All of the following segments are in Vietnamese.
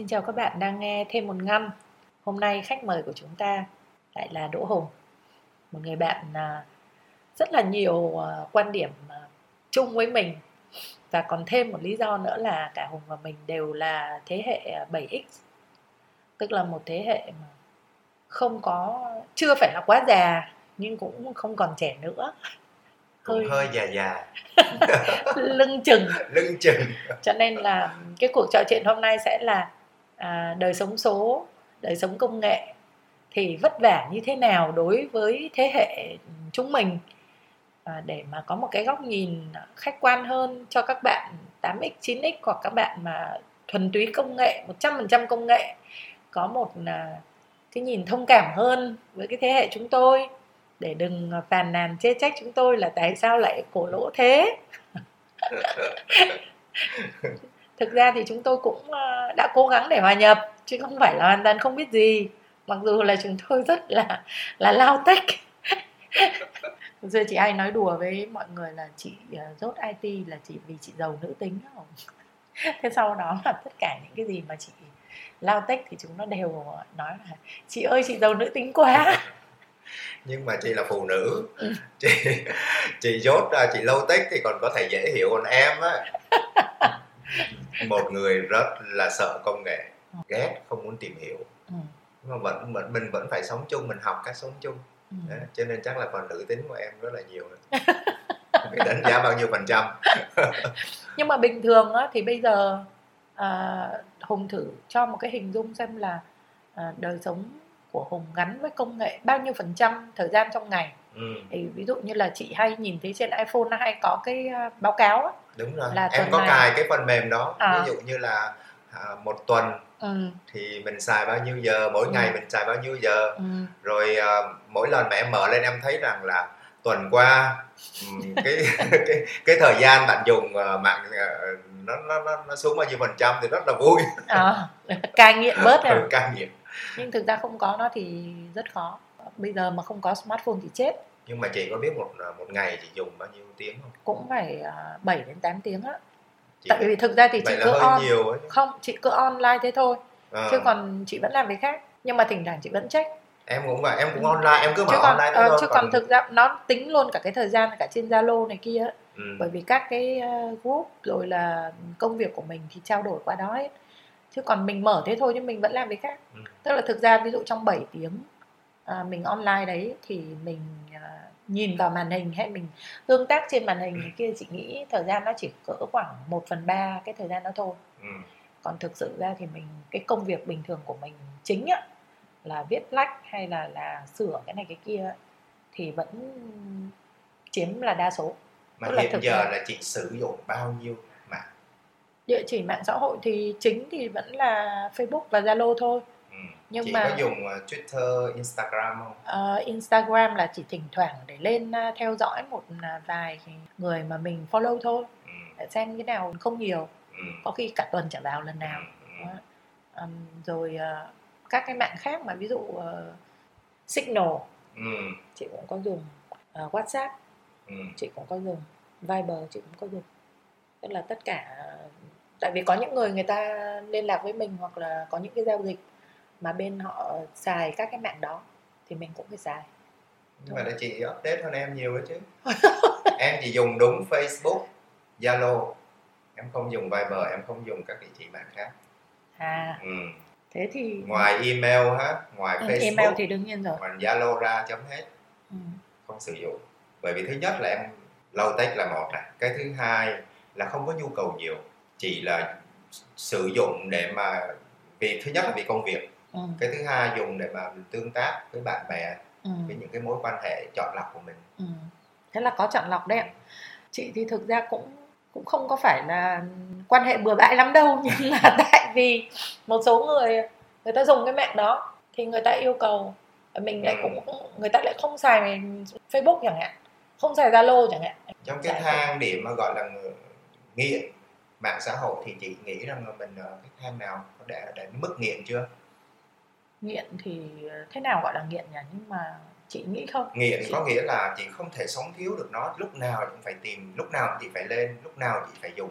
Xin chào các bạn đang nghe thêm một ngâm. Hôm nay khách mời của chúng ta lại là Đỗ Hùng, một người bạn à, rất là nhiều à, quan điểm à, chung với mình. Và còn thêm một lý do nữa là cả Hùng và mình đều là thế hệ 7X, tức là một thế hệ mà không có chưa phải là quá già nhưng cũng không còn trẻ nữa. Hơi hơi già già. lưng chừng. Lưng chừng. Cho nên là cái cuộc trò chuyện hôm nay sẽ là à, đời sống số đời sống công nghệ thì vất vả như thế nào đối với thế hệ chúng mình? À, để mà có một cái góc nhìn khách quan hơn cho các bạn 8x 9x hoặc các bạn mà thuần túy công nghệ 100% công nghệ có một à, cái nhìn thông cảm hơn với cái thế hệ chúng tôi. Để đừng phàn nàn chê trách chúng tôi là tại sao lại cổ lỗ thế thực ra thì chúng tôi cũng ờ, đã cố gắng để hòa nhập chứ không phải là hoàn toàn không biết gì. Mặc dù là chúng tôi rất là là lao tách giờ chị ai nói đùa với mọi người là chị rốt ờ, IT là chỉ vì chị giàu nữ tính không thế sau đó là tất cả những cái gì mà chị lao tech thì chúng nó đều nói là chị ơi chị giàu nữ tính quá. Nhưng mà chị là phụ nữ. Ừ. chị chị dốt chị lâu tech thì còn có thể dễ hiểu còn em á một người rất là sợ công nghệ ghét không muốn tìm hiểu ừ. nhưng mà vẫn mình, mình vẫn phải sống chung mình học cách sống chung ừ. Đấy, cho nên chắc là phần nữ tính của em rất là nhiều đánh giá bao nhiêu phần trăm nhưng mà bình thường á, thì bây giờ à, hùng thử cho một cái hình dung xem là à, đời sống của hùng gắn với công nghệ bao nhiêu phần trăm thời gian trong ngày ừ. thì ví dụ như là chị hay nhìn thấy trên iphone nó hay có cái à, báo cáo á đúng rồi là em có này... cài cái phần mềm đó à. ví dụ như là à, một tuần ừ. thì mình xài bao nhiêu giờ mỗi ừ. ngày mình xài bao nhiêu giờ ừ. rồi à, mỗi lần mà em mở lên em thấy rằng là tuần qua cái cái cái thời gian bạn dùng uh, mạng uh, nó nó nó nó xuống bao nhiêu phần trăm thì rất là vui à, cai nghiện bớt rồi ừ, cai nghiện nhưng thực ra không có nó thì rất khó bây giờ mà không có smartphone thì chết nhưng mà chị có biết một một ngày chị dùng bao nhiêu tiếng không cũng phải uh, à, 7 đến 8 tiếng á tại vì thực ra thì chị cứ on nhiều ấy. không chị cứ online thế thôi à. chứ còn chị vẫn làm việc khác nhưng mà thỉnh thoảng chị vẫn check em cũng vậy em cũng online em cứ mở chứ còn, online thôi uh, chứ còn... còn thực ra nó tính luôn cả cái thời gian cả trên zalo này kia ừ. bởi vì các cái uh, group rồi là công việc của mình thì trao đổi qua đó ấy chứ còn mình mở thế thôi nhưng mình vẫn làm việc khác ừ. tức là thực ra ví dụ trong 7 tiếng à, mình online đấy thì mình à, nhìn vào màn hình hay mình tương tác trên màn hình này kia chị nghĩ thời gian nó chỉ cỡ khoảng 1 phần ba cái thời gian đó thôi ừ. còn thực sự ra thì mình cái công việc bình thường của mình chính á là viết lách hay là là sửa cái này cái kia thì vẫn chiếm là đa số mà Tức hiện giờ là chị sử dụng bao nhiêu mạng địa chỉ mạng xã hội thì chính thì vẫn là Facebook và Zalo thôi ừ. Nhưng chị mà có dùng uh, Twitter, Instagram không? Uh, Instagram là chỉ thỉnh thoảng để lên uh, theo dõi một uh, vài người mà mình follow thôi ừ. để xem cái nào không nhiều ừ. có khi cả tuần trả vào lần nào ừ. um, rồi uh, các cái mạng khác mà ví dụ uh, Signal ừ. chị cũng có dùng uh, WhatsApp ừ. chị cũng có dùng Viber chị cũng có dùng tức là tất cả tại vì có những người người ta liên lạc với mình hoặc là có những cái giao dịch mà bên họ xài các cái mạng đó thì mình cũng phải xài. Nhưng mà chị update hơn em nhiều đấy chứ. Em chỉ dùng đúng Facebook Zalo. Em không dùng Viber em không dùng các địa chỉ mạng khác. À. Ừ. Thế thì ngoài email ha ngoài ừ, Facebook email thì đương nhiên rồi. ngoài Zalo ra chấm hết. Ừ. không sử dụng. Bởi vì thứ nhất là em lâu tech là một này cái thứ hai là không có nhu cầu nhiều. Chỉ là sử dụng để mà vì thứ nhất là vì công việc ừ. cái thứ hai dùng để mà tương tác với bạn bè ừ. với những cái mối quan hệ chọn lọc của mình ừ. thế là có chọn lọc đấy ạ chị thì thực ra cũng cũng không có phải là quan hệ bừa bãi lắm đâu nhưng mà tại vì một số người người ta dùng cái mạng đó thì người ta yêu cầu mình lại ừ. cũng người ta lại không xài Facebook chẳng hạn không xài Zalo chẳng hạn trong cái thang điểm mà gọi là nghiện mạng xã hội thì chị nghĩ rằng là mình ở cái thang nào có để đến mức nghiện chưa nghiện thì thế nào gọi là nghiện nhỉ? Nhưng mà chị nghĩ không. Nghiện chị... có nghĩa là chị không thể sống thiếu được nó lúc nào cũng phải tìm lúc nào chị phải lên lúc nào chị phải dùng.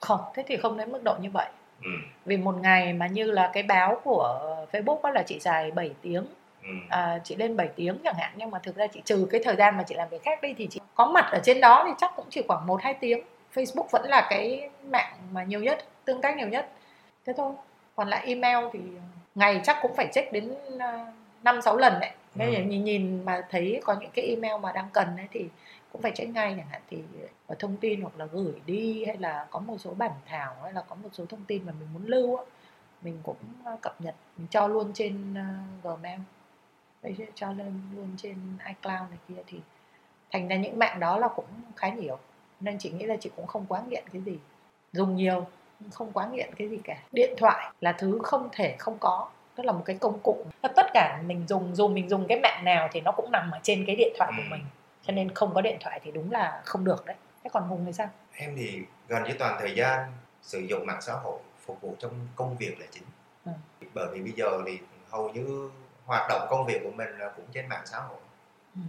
Không thế thì không đến mức độ như vậy. Ừ. vì một ngày mà như là cái báo của Facebook đó là chị xài 7 tiếng. Ừ. à, chị lên 7 tiếng chẳng hạn nhưng mà thực ra chị trừ cái thời gian mà chị làm việc khác đi thì chị có mặt ở trên đó thì chắc cũng chỉ khoảng một hai tiếng. Facebook vẫn là cái mạng mà nhiều nhất tương tác nhiều nhất. Thế thôi. Còn lại email thì ngày chắc cũng phải check đến ờ, năm sáu lần đấy. Nếu ừ. nhìn nhìn mà thấy có những cái email mà đang cần ấy thì cũng phải check ngay chẳng hạn. Thì ở thông tin hoặc là gửi đi hay là có một số bản thảo hay là có một số thông tin mà mình muốn lưu á mình cũng ờ, cập nhật mình cho luôn trên uh, Gmail. Vậy cho lên luôn trên iCloud này kia thì thành ra những mạng đó là cũng khá nhiều. Nên chị nghĩ là chị cũng không quá nghiện cái gì dùng nhiều không quá nghiện cái gì cả điện thoại là thứ không thể không có tức là một cái công cụ tất cả mình dùng dù mình dùng cái mạng nào thì nó cũng nằm ở trên cái điện thoại của mình cho nên không có điện thoại thì đúng là không được đấy thế còn hùng thì sao em thì gần như toàn thời gian sử dụng mạng xã hội phục vụ trong công việc là chính ừ. bởi vì bây giờ thì hầu như hoạt động công việc của mình là cũng trên mạng xã hội ừ.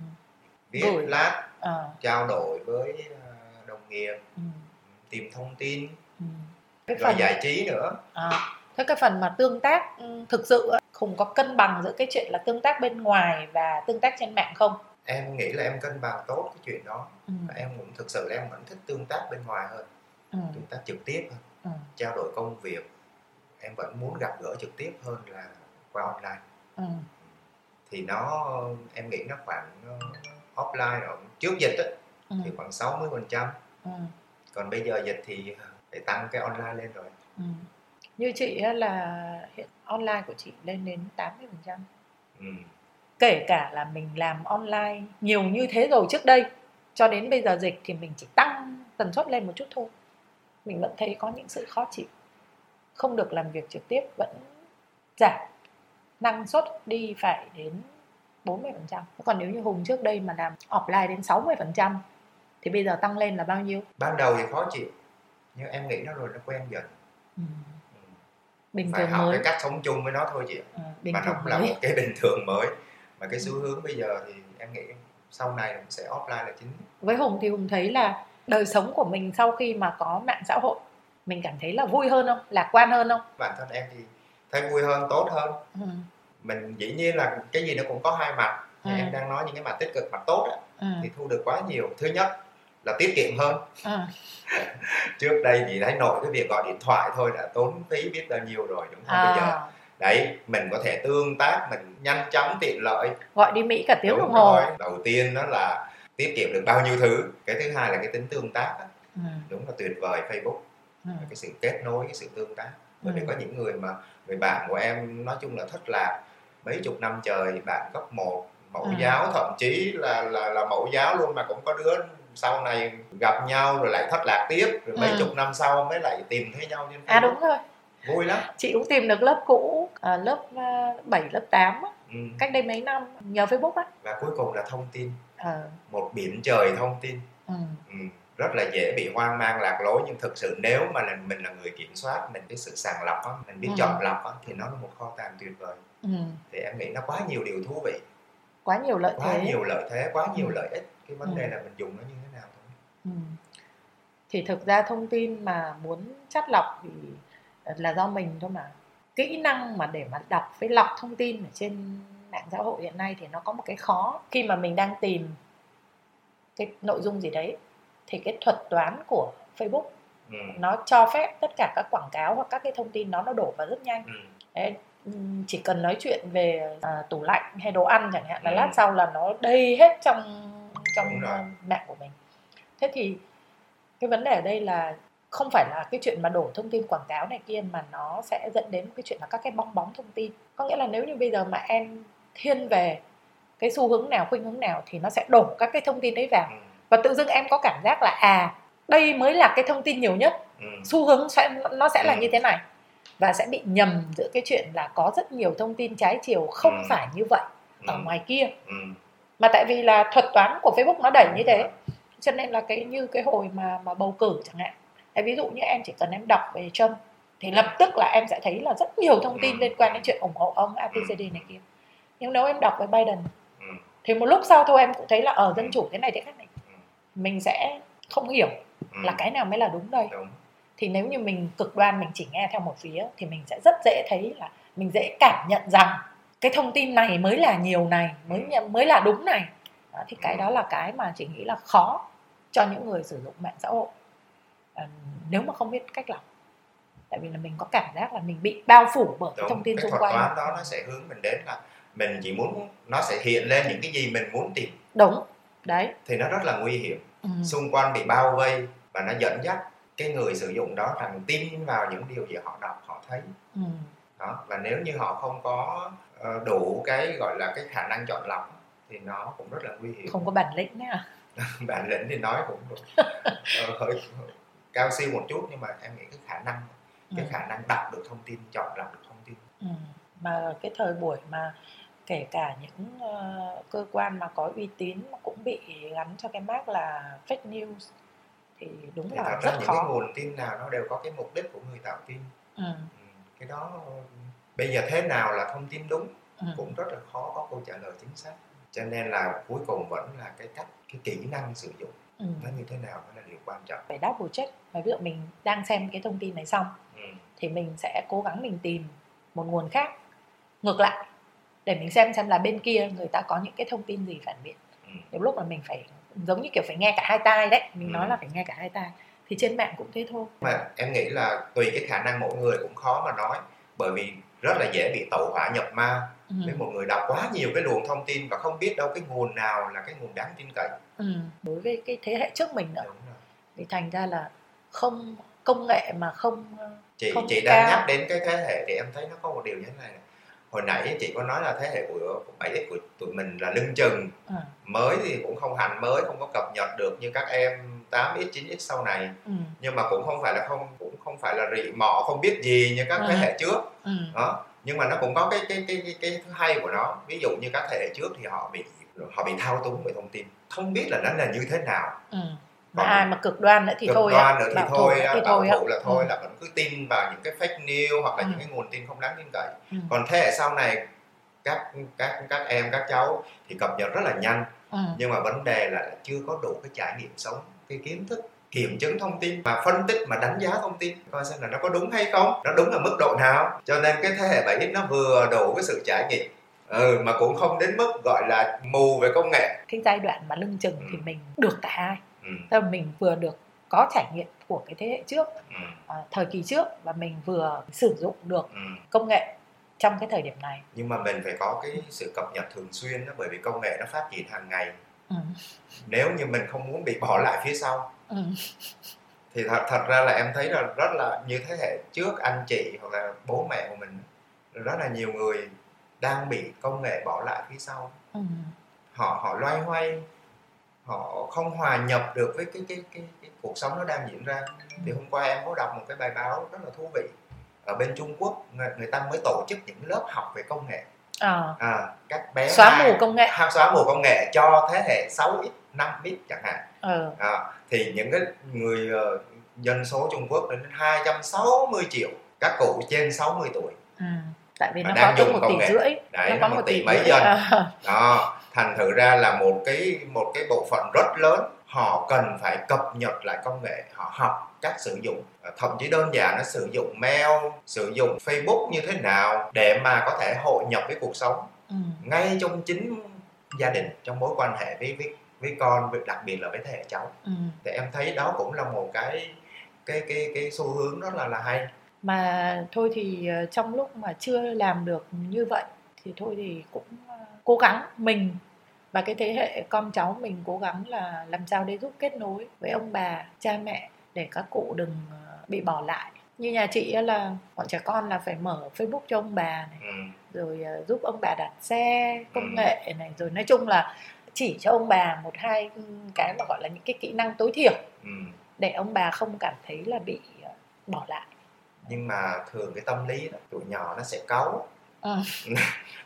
viết Rồi. lát à. trao đổi với à, đồng nghiệp ừ. tìm thông tin ừ. Cái rồi phần... giải trí nữa à. thế cái phần mà tương tác ừ, thực sự không có cân bằng giữa cái chuyện là tương tác bên ngoài và tương tác trên mạng không em nghĩ là em cân bằng tốt cái chuyện đó ừ. em cũng thực sự là em vẫn thích tương tác bên ngoài hơn ừ. tương tác trực tiếp hơn ừ. trao đổi công việc em vẫn muốn gặp gỡ trực tiếp hơn là qua online ừ. thì nó em nghĩ nó khoảng uh, offline rồi trước dịch ấy, ừ. thì khoảng 60 phần trăm ừ. còn bây giờ dịch thì phải tăng cái online lên rồi. Ừ. như chị là hiện online của chị lên đến 80 phần trăm. Ừ. Kể cả là mình làm online nhiều như thế rồi trước đây cho đến bây giờ dịch thì mình chỉ tăng tần suất lên một chút thôi. Mình vẫn thấy có những sự khó chịu. Không được làm việc trực tiếp vẫn giảm. Năng suất đi phải đến 40% còn nếu như Hùng trước đây mà làm offline đến 60% thì bây giờ tăng lên là bao nhiêu? Ban đầu thì khó chịu nhưng em nghĩ nó rồi nó quen dần. Ừ. ừ. bình phải thường học mới. cái cách sống chung với nó thôi chị. À, mà nó là một cái bình thường mới. Mà cái xu hướng bây giờ thì em nghĩ sau này mình sẽ offline là chính. Với hùng thì hùng thấy là đời sống của mình sau khi mà có mạng xã hội mình cảm thấy là vui hơn không? Lạc quan hơn không? Bản thân em thì thấy vui hơn tốt hơn. Ừ. mình dĩ nhiên là cái gì nó cũng có hai mặt. Ừ. em đang nói những cái mặt tích cực mặt tốt á, ừ. thì thu được quá nhiều. Thứ nhất là tiết kiệm hơn ừ. trước đây chỉ thấy nổi cái việc gọi điện thoại thôi đã tốn phí biết bao nhiêu rồi đúng không à. bây giờ đấy mình có thể tương tác mình nhanh chóng tiện lợi gọi đi mỹ cả tiếng đồng hồ đầu tiên đó là tiết kiệm được bao nhiêu thứ cái thứ hai là cái tính tương tác đó. Ừ. đúng là tuyệt vời facebook ừ. cái sự kết nối cái sự tương tác bởi ừ. vì có những người mà người bạn của em nói chung là thất lạc mấy chục năm trời bạn cấp một mẫu ừ. giáo thậm chí là là là mẫu giáo luôn mà cũng có đứa sau này gặp nhau rồi lại thất lạc tiếp rồi mấy ừ. chục năm sau mới lại tìm thấy nhau trên Facebook. à đúng rồi vui lắm chị cũng tìm được lớp cũ à, lớp 7, à, lớp 8 á, ừ. cách đây mấy năm nhờ Facebook á và cuối cùng là thông tin à. một biển trời thông tin ừ. Ừ. rất là dễ bị hoang mang lạc lối nhưng thực sự nếu mà là mình là người kiểm soát mình cái sự sàng lọc á, mình biết ừ. chọn lọc á, thì nó là một kho tàng tuyệt vời ừ. thì em nghĩ nó quá nhiều điều thú vị quá nhiều lợi quá thế nhiều lợi thế quá nhiều ừ. lợi ích cái vấn ừ. đề là mình dùng nó như thế nào thôi ừ. thì thực ra thông tin mà muốn chắt lọc thì là do mình thôi mà kỹ năng mà để mà đọc với lọc thông tin ở trên mạng xã hội hiện nay thì nó có một cái khó khi mà mình đang tìm cái nội dung gì đấy thì cái thuật toán của Facebook ừ. nó cho phép tất cả các quảng cáo hoặc các cái thông tin đó nó đổ vào rất nhanh ừ. đấy, chỉ cần nói chuyện về à, tủ lạnh hay đồ ăn chẳng hạn là ừ. lát sau là nó đầy hết trong trong mạng của mình. Thế thì cái vấn đề ở đây là không phải là cái chuyện mà đổ thông tin quảng cáo này kia mà nó sẽ dẫn đến cái chuyện là các cái bong bóng thông tin. Có nghĩa là nếu như bây giờ mà em thiên về cái xu hướng nào khuynh hướng nào thì nó sẽ đổ các cái thông tin đấy vào. Ừ. và tự dưng em có cảm giác là à đây mới là cái thông tin nhiều nhất. Ừ. xu hướng sẽ nó sẽ là ừ. như thế này. Và sẽ bị nhầm giữa cái chuyện là có rất nhiều thông tin trái chiều không phải như vậy ở ngoài kia mà tại vì là thuật toán của Facebook nó đẩy như thế cho nên là cái như cái hồi mà mà bầu cử chẳng hạn. Đấy, ví dụ như em chỉ cần em đọc về Trump thì lập tức là em sẽ thấy là rất nhiều thông tin liên quan đến chuyện ủng hộ ông ABCD này kia. Nhưng nếu em đọc về Biden thì một lúc sau thôi em cũng thấy là ở dân chủ thế này thế khác này. Mình sẽ không hiểu là cái nào mới là đúng đây. Thì thì nếu như mình cực đoan mình chỉ nghe theo một phía thì mình sẽ rất dễ thấy là mình dễ cảm nhận rằng cái thông tin này mới là nhiều này mới mới là đúng này. Đó, thì cái đó là cái mà chị nghĩ là khó cho những người sử dụng mạng xã hội. À, nếu mà không biết cách lọc tại vì là mình có cảm giác là mình bị bao phủ bởi Đúng, thông tin xung quanh. toán đó nó sẽ hướng mình đến là mình chỉ muốn nó sẽ hiện lên những cái gì mình muốn tìm. Đúng đấy. Thì nó rất là nguy hiểm. Ừ. xung quanh bị bao vây và nó dẫn dắt cái người sử dụng đó rằng tin vào những điều gì họ đọc họ thấy. Ừ. đó và nếu như họ không có đủ cái gọi là cái khả năng chọn lọc thì nó cũng rất là nguy hiểm không có bản lĩnh đấy à bản lĩnh thì nói cũng uh, hơi cao siêu một chút nhưng mà em nghĩ cái khả năng cái ừ. khả năng đọc được thông tin chọn lọc được thông tin ừ. mà cái thời buổi mà kể cả những uh, cơ quan mà có uy tín cũng bị gắn cho cái mác là fake news thì đúng thì là rất những khó cái nguồn tin nào nó đều có cái mục đích của người tạo tin ừ. Ừ. cái đó bây giờ thế nào là thông tin đúng ừ. cũng rất là khó có câu trả lời chính xác cho nên là cuối cùng vẫn là cái cách cái kỹ năng sử dụng ừ. nó như thế nào đó là điều quan trọng phải double check và ví dụ mình đang xem cái thông tin này xong ừ. thì mình sẽ cố gắng mình tìm một nguồn khác ngược lại để mình xem xem là bên kia người ta có những cái thông tin gì phản biện ừ. đến lúc mà mình phải giống như kiểu phải nghe cả hai tai đấy mình ừ. nói là phải nghe cả hai tai thì trên mạng cũng thế thôi mà em nghĩ là tùy cái khả năng mỗi người cũng khó mà nói bởi vì rất là dễ bị tẩu hỏa nhập ma. Ừ. với một người đọc quá nhiều cái luồng thông tin và không biết đâu cái nguồn nào là cái nguồn đáng tin cậy. Ừ. đối với cái thế hệ trước mình nữa thì thành ra là không công nghệ mà không chị không chị đang nhắc đến cái thế hệ thì em thấy nó có một điều như thế này. Hồi nãy chị có nói là thế hệ của 7 của tụi mình là lưng chừng. À. mới thì cũng không hẳn mới không có cập nhật được như các em 8x 9x sau này ừ. nhưng mà cũng không phải là không cũng không phải là rị mọ không biết gì như các à. thế hệ trước ừ. đó nhưng mà nó cũng có cái cái cái cái, cái thứ hay của nó ví dụ như các thế hệ trước thì họ bị họ bị thao túng bởi thông tin không biết là nó là như thế nào ừ còn ai mà cực đoan nữa thì cực thôi đoan nữa thì thôi thì thôi thủ là thôi ừ. là vẫn cứ tin vào những cái fake news hoặc là ừ. những cái nguồn tin không đáng tin cậy ừ. còn thế hệ sau này các các các em các cháu thì cập nhật rất là nhanh ừ. nhưng mà vấn đề là chưa có đủ cái trải nghiệm sống cái kiến thức kiểm chứng thông tin mà phân tích mà đánh giá thông tin coi xem là nó có đúng hay không nó đúng ở mức độ nào cho nên cái thế hệ 7 nó vừa đủ cái sự trải nghiệm ừ, mà cũng không đến mức gọi là mù về công nghệ cái giai đoạn mà lưng chừng ừ. thì mình được cả hai ừ. mình vừa được có trải nghiệm của cái thế hệ trước ừ. à, thời kỳ trước và mình vừa sử dụng được ừ. công nghệ trong cái thời điểm này nhưng mà mình phải có cái sự cập nhật thường xuyên đó bởi vì công nghệ nó phát triển hàng ngày ừ. nếu như mình không muốn bị bỏ lại phía sau ừ. thì thật thật ra là em thấy là rất là như thế hệ trước anh chị hoặc là bố mẹ của mình rất là nhiều người đang bị công nghệ bỏ lại phía sau ừ. họ họ loay hoay họ không hòa nhập được với cái cái cái, cái cuộc sống nó đang diễn ra thì hôm qua em có đọc một cái bài báo rất là thú vị ở bên Trung Quốc người, người ta mới tổ chức những lớp học về công nghệ à, à các bé xóa mù công nghệ xóa mù công nghệ cho thế hệ 6x 5x chẳng hạn ừ. à, thì những cái người uh, dân số Trung Quốc đến 260 triệu các cụ trên 60 tuổi ừ. tại vì nó có tới một tỷ rưỡi Đấy, nó có một tỷ, tỷ mấy dân à. đó thành thử ra là một cái một cái bộ phận rất lớn họ cần phải cập nhật lại công nghệ họ học cách sử dụng à, thậm chí đơn giản nó sử dụng mail sử dụng facebook như thế nào để mà có thể hội nhập với cuộc sống ừ. ngay trong chính gia đình trong mối quan hệ với với với con đặc biệt là với thế hệ cháu ừ. thì em thấy đó cũng là một cái cái cái cái xu hướng rất là là hay mà thôi thì ờ, trong lúc mà chưa làm được như vậy thì thôi thì cũng ờ, cố gắng mình và cái thế hệ con cháu mình cố gắng là làm sao để giúp kết nối với ông bà cha mẹ để các cụ đừng ờ, bị bỏ lại như nhà chị là bọn trẻ con là phải mở facebook cho ông bà này ừ. rồi ờ, giúp ông bà đặt xe công ừ. nghệ này rồi nói chung là chỉ cho ông bà một hai cái mà gọi là những cái kỹ năng tối thiểu ừ. để ông bà không cảm thấy là bị ờ, bỏ lại nhưng mà thường cái tâm lý đó, tụi nhỏ nó sẽ cáu ừ.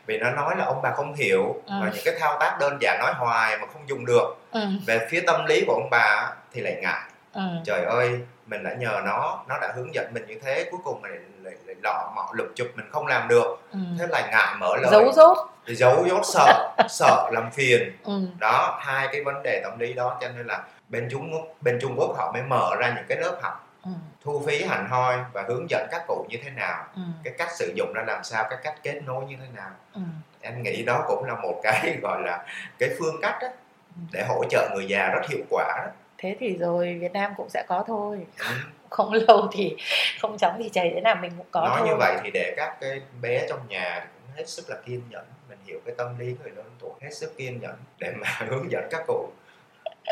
vì nó nói là ông bà không hiểu ừ. và những cái thao tác đơn giản nói hoài mà không dùng được ừ. về phía tâm lý của ông bà thì lại ngại ừ. trời ơi mình đã nhờ nó nó đã hướng dẫn mình như thế cuối cùng mình lại, lại, lại lọ mọ lục chụp mình không làm được ừ. thế là ngại mở lời giấu dốt thì giấu dốt sợ sợ làm phiền ừ. đó hai cái vấn đề tâm lý đó cho nên là bên trung bên trung quốc họ mới mở ra những cái lớp học ừ. thu phí hành hoi và hướng dẫn các cụ như thế nào ừ. cái cách sử dụng ra làm sao cái cách kết nối như thế nào ừ. em nghĩ đó cũng là một cái gọi là cái phương cách đó, ừ. để hỗ trợ người già rất hiệu quả đó. thế thì rồi Việt Nam cũng sẽ có thôi ừ. không lâu thì không chóng thì chảy thế nào mình cũng có nói thôi. như vậy thì để các cái bé trong nhà cũng hết sức là kiên nhẫn mình hiểu cái tâm lý người lớn tuổi hết sức kiên nhẫn để mà hướng dẫn các cụ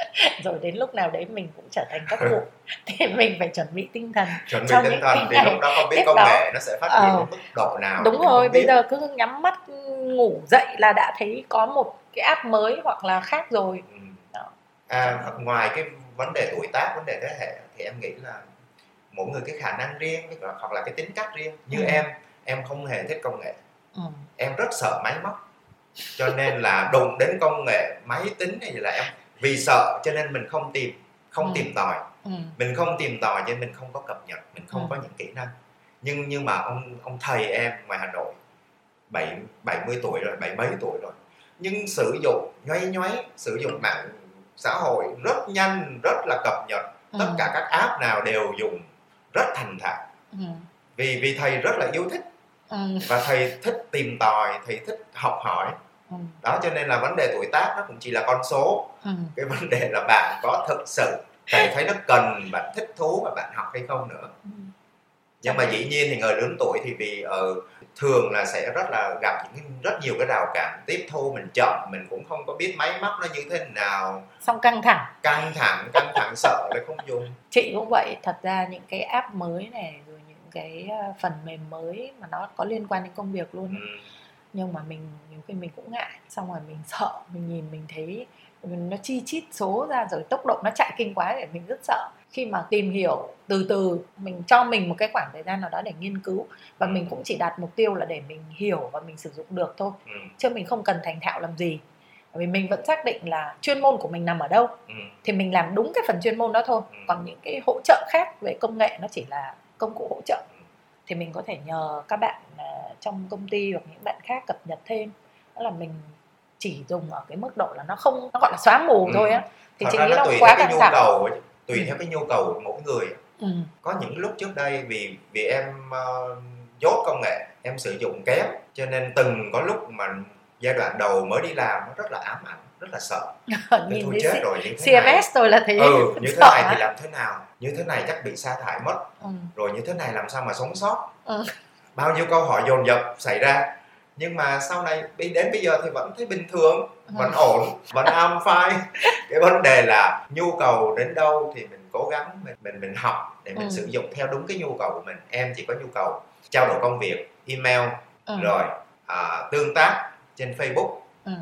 rồi đến lúc nào đấy mình cũng trở thành các cụ. Thì mình phải chuẩn bị tinh thần chuẩn bị tinh thần thì lúc đó không biết công nghệ nó sẽ phát triển ờ, mức độ nào đúng rồi bây giờ cứ nhắm mắt ngủ dậy là đã thấy có một cái app mới hoặc là khác rồi. Ừ. à, ngoài cái vấn đề tuổi tác vấn đề thế hệ thì em nghĩ là mỗi người cái khả năng riêng hoặc là cái tính cách riêng. Như ừ. em em không hề thích công nghệ. Ừ. em rất sợ máy móc. Cho nên là đụng đến công nghệ máy tính hay là em vì sợ cho nên mình không tìm không ừ. tìm tòi ừ. mình không tìm tòi cho nên mình không có cập nhật mình không ừ. có những kỹ năng nhưng nhưng mà ông ông thầy em ngoài Hà Nội bảy bảy mươi tuổi rồi bảy mấy tuổi rồi nhưng sử dụng nhoay nhoáy sử dụng mạng xã hội rất nhanh rất là cập nhật ừ. tất cả các app nào đều dùng rất thành thạo ừ. vì vì thầy rất là yêu thích ừ. và thầy thích tìm tòi thầy thích học hỏi ừ. đó cho nên là vấn đề tuổi tác nó cũng chỉ là con số. Ừ. cái vấn đề là bạn có thực sự thầy thấy nó cần bạn thích thú và bạn học hay không nữa. Ừ. nhưng mà dĩ nhiên thì người lớn tuổi thì vì ờ, thường là sẽ rất là gặp những rất nhiều cái rào cản tiếp thu mình chậm mình cũng không có biết máy móc nó như thế nào. Xong căng thẳng. Căng thẳng căng thẳng sợ để không dùng. Chị cũng vậy thật ra những cái app mới này rồi những cái ờ, phần mềm mới mà nó có liên quan đến công việc luôn. Ừ nhưng mà mình nhiều khi mình cũng ngại. Xong rồi mình sợ mình nhìn mình thấy nó chi chít số ra rồi tốc độ nó chạy kinh quá để mình rất sợ. Khi mà tìm hiểu từ từ mình cho mình một cái khoảng thời gian nào đó để nghiên cứu. Và mình cũng chỉ đặt mục tiêu là để mình hiểu và mình sử dụng được thôi. Ừ. chứ mình không cần thành thạo làm gì. Vì mình vẫn xác định là chuyên môn của mình nằm ở đâu. Ừ. thì mình làm đúng cái phần chuyên môn đó thôi. Ừ. còn những cái hỗ trợ khác về công nghệ nó chỉ là công cụ hỗ trợ thì mình có thể nhờ các bạn à, trong công ty hoặc những bạn khác cập nhật thêm đó là mình chỉ dùng ở cái mức độ là nó không nó gọi là xóa mù ừ. thôi á thì chị nghĩ nó, quá căng thẳng cầu tùy ừ. theo cái nhu cầu của mỗi người ừ. có những lúc trước đây vì vì em uh, dốt công nghệ em sử dụng kém cho nên từng có lúc mà giai đoạn đầu mới đi làm nó rất là ám ảnh rất là sợ nhìn thôi chết rồi như thế CMS này. tôi là thế ừ như thế này thì làm thế nào như thế này chắc bị sa thải mất ừ. rồi như thế này làm sao mà sống sót ừ. bao nhiêu câu hỏi dồn dập xảy ra nhưng mà sau này đến bây giờ thì vẫn thấy bình thường ừ. vẫn ổn vẫn am phai cái vấn đề là nhu cầu đến đâu thì mình cố gắng mình mình mình học để mình ừ. sử dụng theo đúng cái nhu cầu của mình em chỉ có nhu cầu trao đổi công việc email ừ. rồi à, tương tác trên facebook ừ.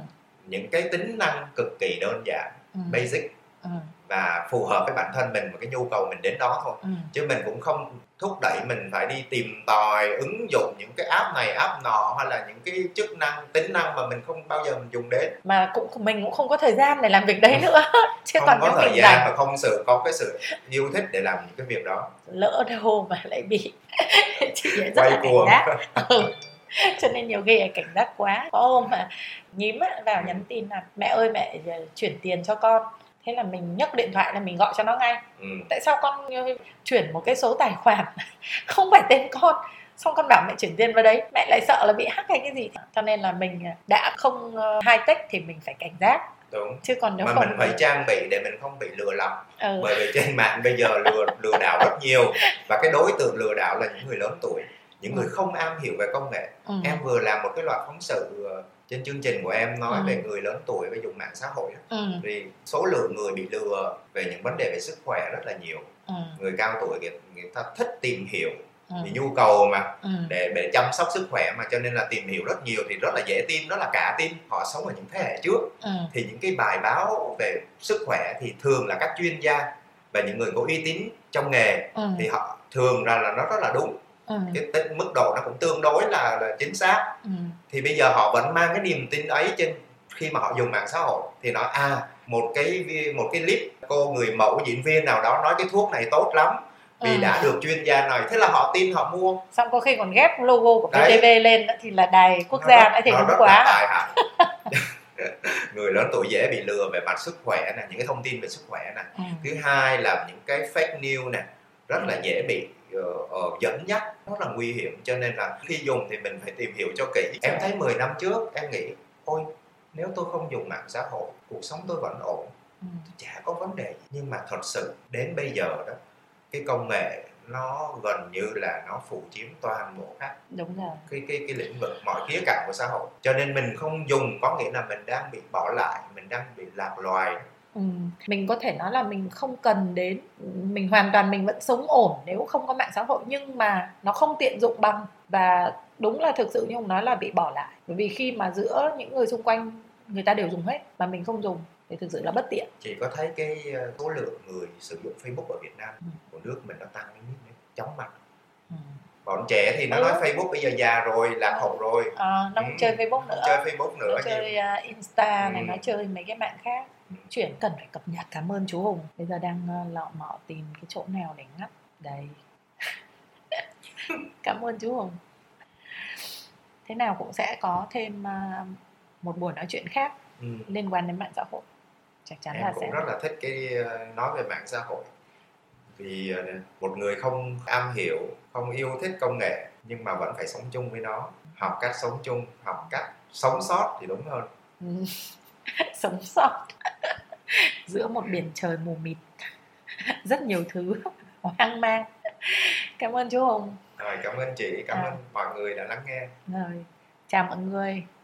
những cái tính năng cực kỳ đơn giản ừ. basic ừ. và phù hợp với bản thân mình và cái nhu cầu mình đến đó thôi ừ. chứ mình cũng không thúc đẩy mình phải đi tìm tòi ứng dụng những cái app này app nọ hay là những cái chức năng tính năng mà mình không bao giờ mình dùng đến mà cũng mình cũng không có thời gian để làm việc đấy nữa chứ không còn có thời gian và không sự có cái sự yêu thích để làm những cái việc đó lỡ đâu mà lại bị chị rất Quay là cảnh giác ừ. cho nên nhiều khi cảnh giác quá. Có hôm mà nhím vào nhắn tin là mẹ ơi mẹ chuyển tiền cho con. Thế là mình nhấc điện thoại là mình gọi cho nó ngay. Ừ. tại sao con chuyển một cái số tài khoản không phải tên con xong con bảo mẹ chuyển tiền vào đấy mẹ lại sợ là bị hack hay cái gì? Cho nên là mình đã không ờ, high tech thì mình phải cảnh giác. Đúng. Chứ còn nếu mà không mình phải trang bị để mình không bị lừa lọc. Ừ. bởi vì trên mạng bây giờ lừa lừa đảo rất nhiều. Và cái đối tượng lừa đảo là những người lớn tuổi những người không am hiểu về công nghệ ừ. em vừa làm một cái loạt phóng sự ờ, trên chương trình của em nói ừ. về người lớn tuổi và dùng mạng xã hội ừ. vì số lượng người bị lừa về những vấn đề về sức khỏe rất là nhiều ừ. người cao tuổi người, người ta thích tìm hiểu ừ. vì nhu cầu mà ừ. để để chăm sóc sức khỏe mà cho nên là tìm hiểu rất nhiều thì rất là dễ tin rất là cả tin họ sống ở những thế hệ trước ừ. thì những cái bài báo về sức khỏe thì thường là các chuyên gia và những người có uy tín trong nghề ừ. thì họ thường ra là nó rất là đúng ừ. cái tính mức độ nó cũng tương đối là, là chính xác ừ. thì bây giờ họ vẫn mang cái niềm tin ấy trên khi mà họ dùng mạng xã hội thì nói à một cái một cái clip cô người mẫu diễn viên nào đó nói cái thuốc này tốt lắm vì ừ. đã được chuyên gia này thế là họ tin họ mua xong có khi còn ghép logo của VTV lên thì là đài quốc gia đã thì đúng quá người lớn tuổi dễ bị lừa về mặt sức khỏe này những cái thông tin về sức khỏe này ừ. thứ hai là những cái fake news này rất là dễ bị uh, dẫn dắt rất là nguy hiểm. Cho nên là khi dùng thì mình phải tìm hiểu cho kỹ. Em thấy 10 năm trước em nghĩ ôi nếu tôi không dùng mạng xã hội cuộc sống tôi vẫn ổn. Ừ. chả có vấn đề nhưng mà thật sự đến bây giờ đó cái công nghệ nó gần như là nó phủ chiếm toàn bộ các đúng rồi. Cái cái cái lĩnh vực mọi khía cạnh của xã hội. Cho nên mình không dùng có nghĩa là mình đang bị bỏ lại mình đang bị lạc loài Ừ. mình có thể nói là mình không cần đến mình hoàn toàn mình vẫn sống ổn nếu không có mạng xã hội nhưng mà nó không tiện dụng bằng và đúng là thực sự như ông nói là bị bỏ lại bởi vì khi mà giữa những người xung quanh người ta đều dùng hết mà mình không dùng thì thực sự là bất tiện chị có thấy cái ờ, số lượng người sử dụng Facebook ở Việt Nam ừ. của nước mình nó tăng lên chóng mặt ừ. bọn trẻ thì nó ừ. nói Facebook bây giờ già rồi lạc hậu rồi à, nó ừ. chơi Facebook nữa chơi Facebook nữa nó chơi uh, Insta này nó chơi mấy cái mạng khác. Chuyện cần phải cập nhật. Cảm ơn chú Hùng. Bây giờ đang uh, lọ mọ tìm cái chỗ nào để ngắt. Đây. Cảm ơn chú Hùng. Thế nào cũng sẽ có thêm uh, một buổi nói chuyện khác ừ. liên quan đến mạng xã hội. Chắc chắn em là cũng sẽ rất là thích cái nói về mạng xã hội. Vì ờ, một người không am hiểu không yêu thích công nghệ nhưng mà vẫn phải sống chung với nó. Học cách sống chung học cách sống sót thì đúng hơn. Ừ. sống sót. Giữa một biển trời mù mịt. Rất nhiều thứ hoang mang. Cảm ơn chú hùng. Rồi cảm ơn chị cảm à. ơn mọi người đã lắng nghe. Rồi chào mọi người